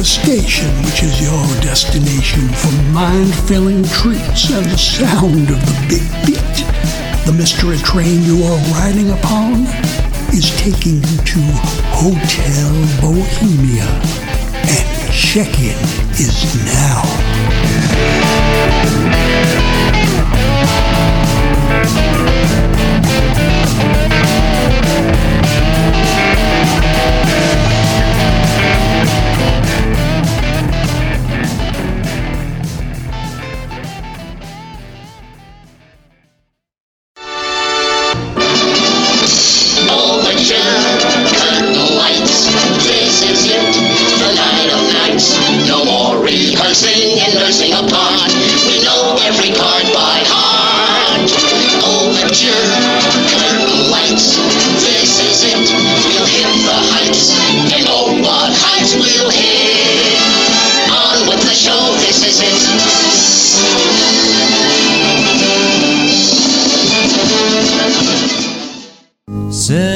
The station which is your destination for mind-filling treats and the sound of the big beat. The mystery train you are riding upon is taking you to Hotel Bohemia. And check-in is now.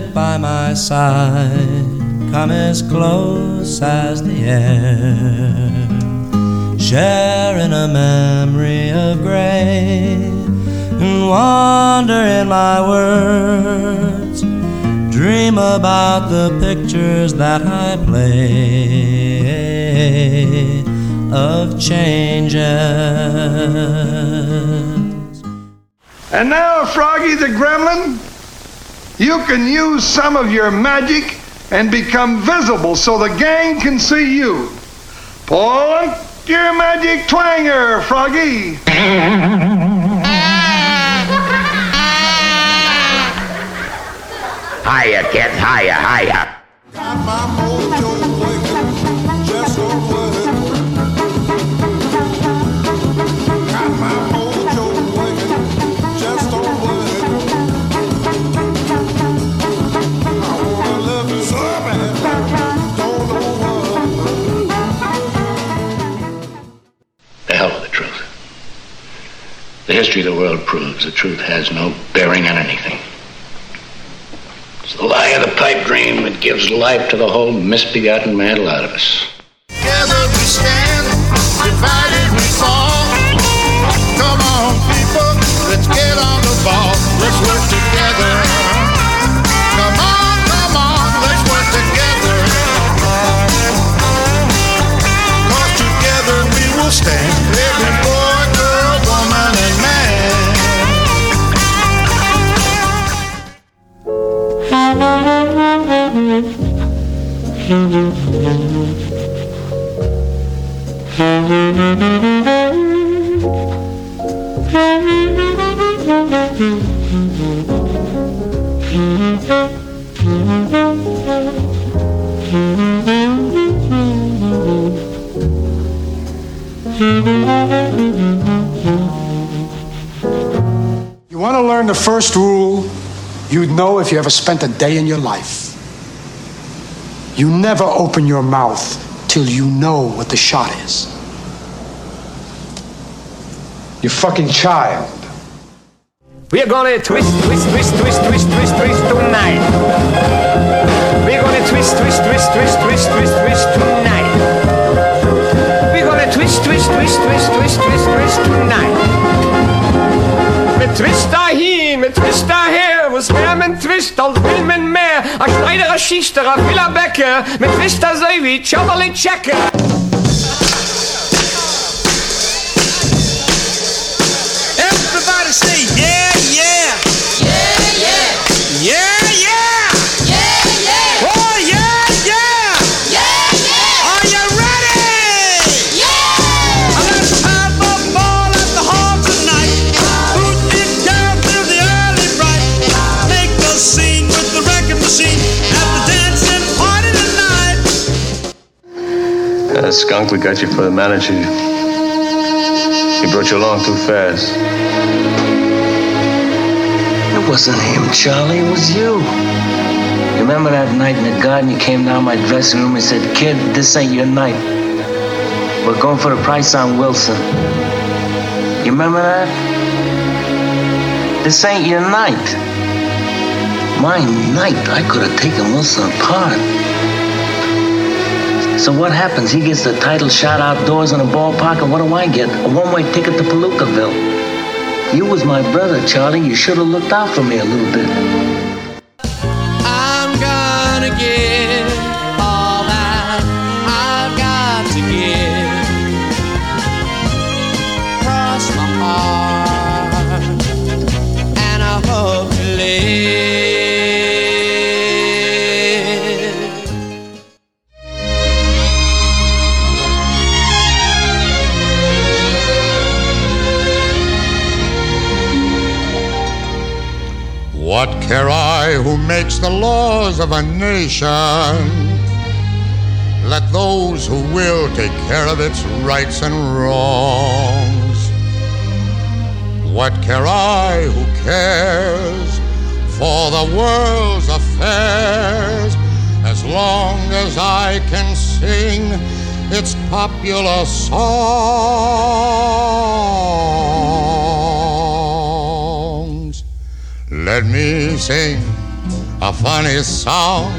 Sit by my side, come as close as the air, sharing a memory of gray, and wander in my words. Dream about the pictures that I play of changes. And now, Froggy the Gremlin, you can use some of your magic and become visible so the gang can see you. Pull up your magic twanger, Froggy. Hiya, kids, hiya, hiya. The history of the world proves the truth has no bearing on anything. It's the lie of the pipe dream that gives life to the whole misbegotten mantle out of us. Together we stand, divided we fall. Come on, people, let's get on the ball. Let's work together. You want to learn the first rule you'd know if you ever spent a day in your life. You never open your mouth till you know what the shot is. You fucking child. We're gonna twist, twist, twist, twist, twist, twist, twist tonight. We're gonna twist, twist, twist, twist, twist, twist, twist tonight. We're gonna twist, twist, twist, twist, twist, twist, twist tonight. Mit Twist dahin, mit Twist daher, wo's mehr mit Twist als will men mehr. A Schneider, a Schichter, a Villa Bäcker, mit Twist da sei wie Chevrolet Checker. Everybody say skunk, we got you for the manager. He brought you along too fast. It wasn't him, Charlie. It was you. You remember that night in the garden? You came down my dressing room and said, "Kid, this ain't your night. We're going for the price on Wilson." You remember that? This ain't your night. My night. I could have taken Wilson apart. So what happens? He gets the title shot outdoors in a ballpark, and what do I get? A one-way ticket to Palookaville. You was my brother, Charlie. You should have looked out for me a little bit. I who makes the laws of a nation? Let those who will take care of its rights and wrongs. What care I who cares for the world's affairs as long as I can sing its popular songs? Let me sing a funny song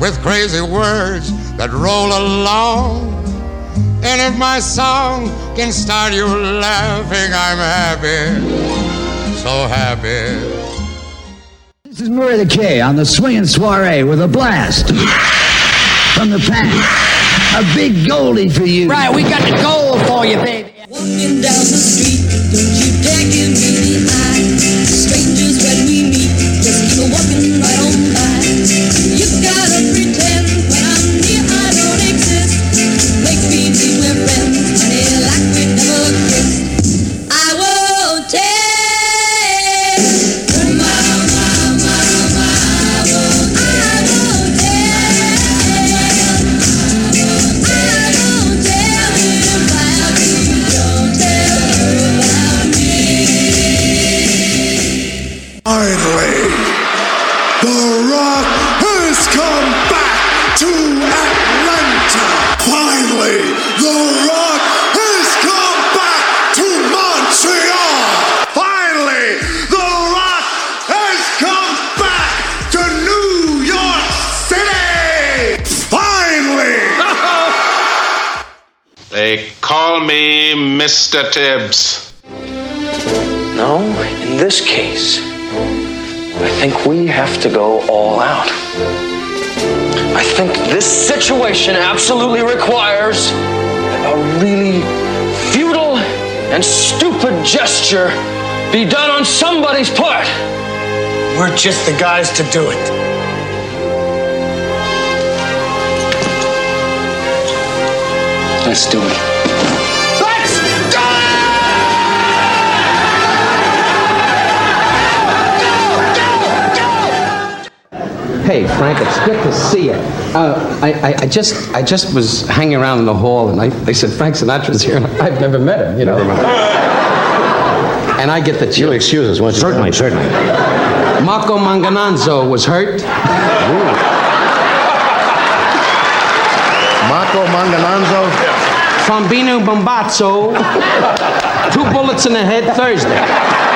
with crazy words that roll along. And if my song can start you laughing, I'm happy, so happy. This is Murray the K on the swinging soiree with a blast from the past. A big goldie for you. Right, we got the gold for you, baby. Walking down the street, don't you dare give me the eye. Strangers when we meet, call me Mr. Tibbs. No, in this case, I think we have to go all out. I think this situation absolutely requires a really futile and stupid gesture be done on somebody's part. We're just the guys to do it. Let's do it. Hey, Frank, it's good to see you. Uh, I, I, I just I just was hanging around in the hall, and I, they said Frank Sinatra's here, and I've never met him, you know. and I get the You'll excuse us, won't you? Certainly, certainly. Marco Mangananzo was hurt. Marco Mangananzo? Fambino Bombazzo. Two bullets in the head Thursday.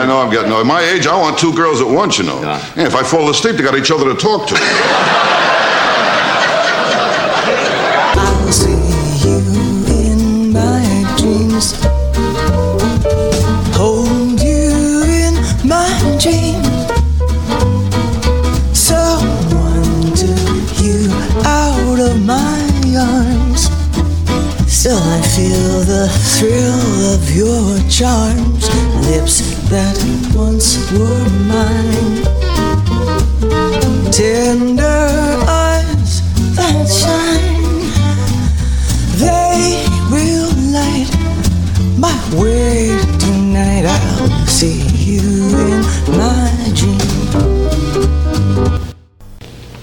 I know I'm getting old. My age, I want two girls at once, you know. Yeah, if I fall asleep, they got each other to talk to. I will see you in my dreams. Hold you in my dreams. Someone took you out of my arms. Still, I feel the thrill of your charms. Lips that once were mine. Tender eyes that shine. They will light my way tonight. I'll see you in my dream.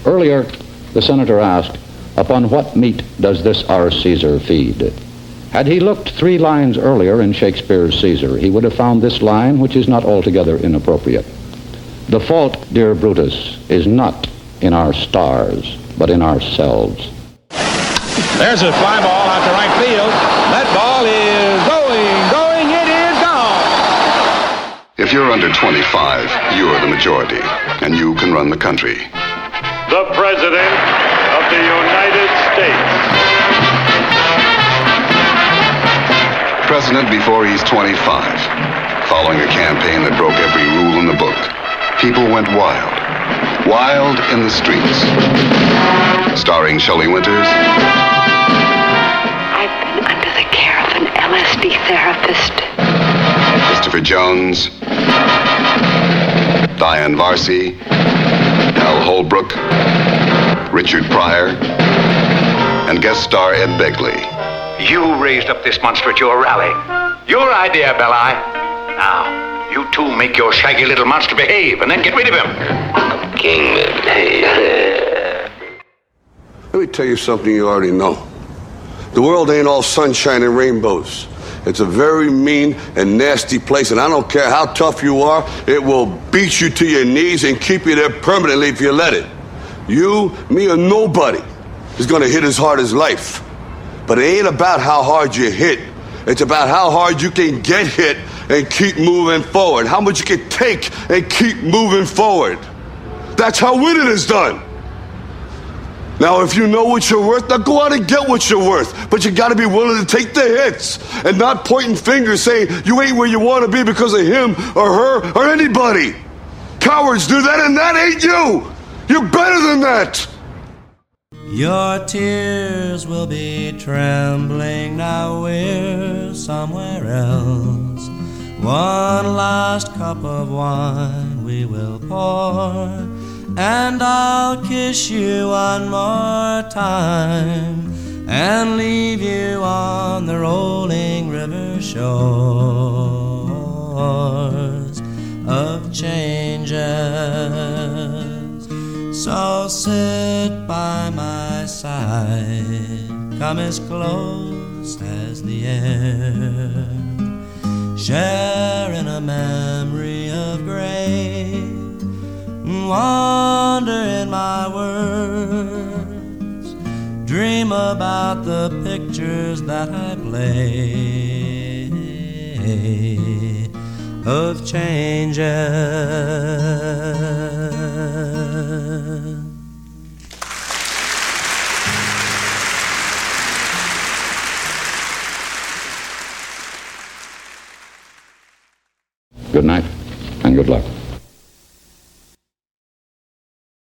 Earlier, the senator asked, Upon what meat does this our Caesar feed? Had he looked three lines earlier in Shakespeare's Caesar, he would have found this line, which is not altogether inappropriate. The fault, dear Brutus, is not in our stars, but in ourselves. There's a fly ball out to right field. That ball is going, going, it is gone. If you're under 25, you're the majority, and you can run the country. The President of the United States. President before he's 25. Following a campaign that broke every rule in the book, people went wild. Wild in the streets. Starring Shelley Winters, I've been under the care of an LSD therapist. Christopher Jones, Diane Varsi, Hal Holbrook, Richard Pryor, and guest star Ed Begley. You raised up this monster at your rally. Your idea, Belli. Now, you two make your shaggy little monster behave and then get rid of him. Kingman. Let me tell you something you already know. The world ain't all sunshine and rainbows. It's a very mean and nasty place, and I don't care how tough you are, it will beat you to your knees and keep you there permanently if you let it. You, me, or nobody is gonna hit as hard as life. But it ain't about how hard you hit. It's about how hard you can get hit and keep moving forward. How much you can take and keep moving forward. That's how winning is done. Now, if you know what you're worth, now go out and get what you're worth. But you gotta be willing to take the hits and not pointing fingers saying you ain't where you wanna be because of him or her or anybody. Cowards do that, and that ain't you. You're better than that. Your tears will be trembling now we're somewhere else. One last cup of wine we will pour, and I'll kiss you one more time and leave you on the rolling river shores sit by my side, come as close as the air, share in a memory of grace, wander in my words, dream about the pictures that I play. Of changes. Good luck.